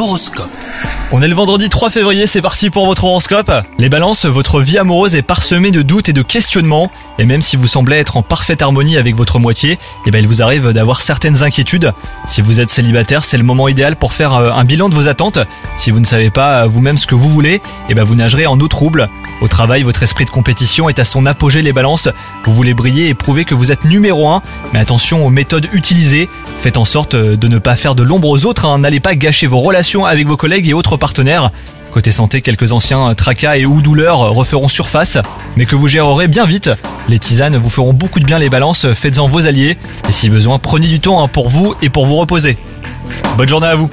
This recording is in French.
L'horoscope. On est le vendredi 3 février, c'est parti pour votre horoscope. Les balances, votre vie amoureuse est parsemée de doutes et de questionnements. Et même si vous semblez être en parfaite harmonie avec votre moitié, eh ben il vous arrive d'avoir certaines inquiétudes. Si vous êtes célibataire, c'est le moment idéal pour faire euh, un bilan de vos attentes. Si vous ne savez pas euh, vous-même ce que vous voulez, eh ben vous nagerez en eau trouble. Au travail, votre esprit de compétition est à son apogée les balances. Vous voulez briller et prouver que vous êtes numéro 1. Mais attention aux méthodes utilisées. Faites en sorte euh, de ne pas faire de l'ombre aux autres. hein. N'allez pas gâcher vos relations avec vos collègues et autres partenaires. Côté santé, quelques anciens tracas et ou douleurs referont surface, mais que vous gérerez bien vite. Les tisanes vous feront beaucoup de bien les balances, faites-en vos alliés, et si besoin, prenez du temps hein, pour vous et pour vous reposer. Bonne journée à vous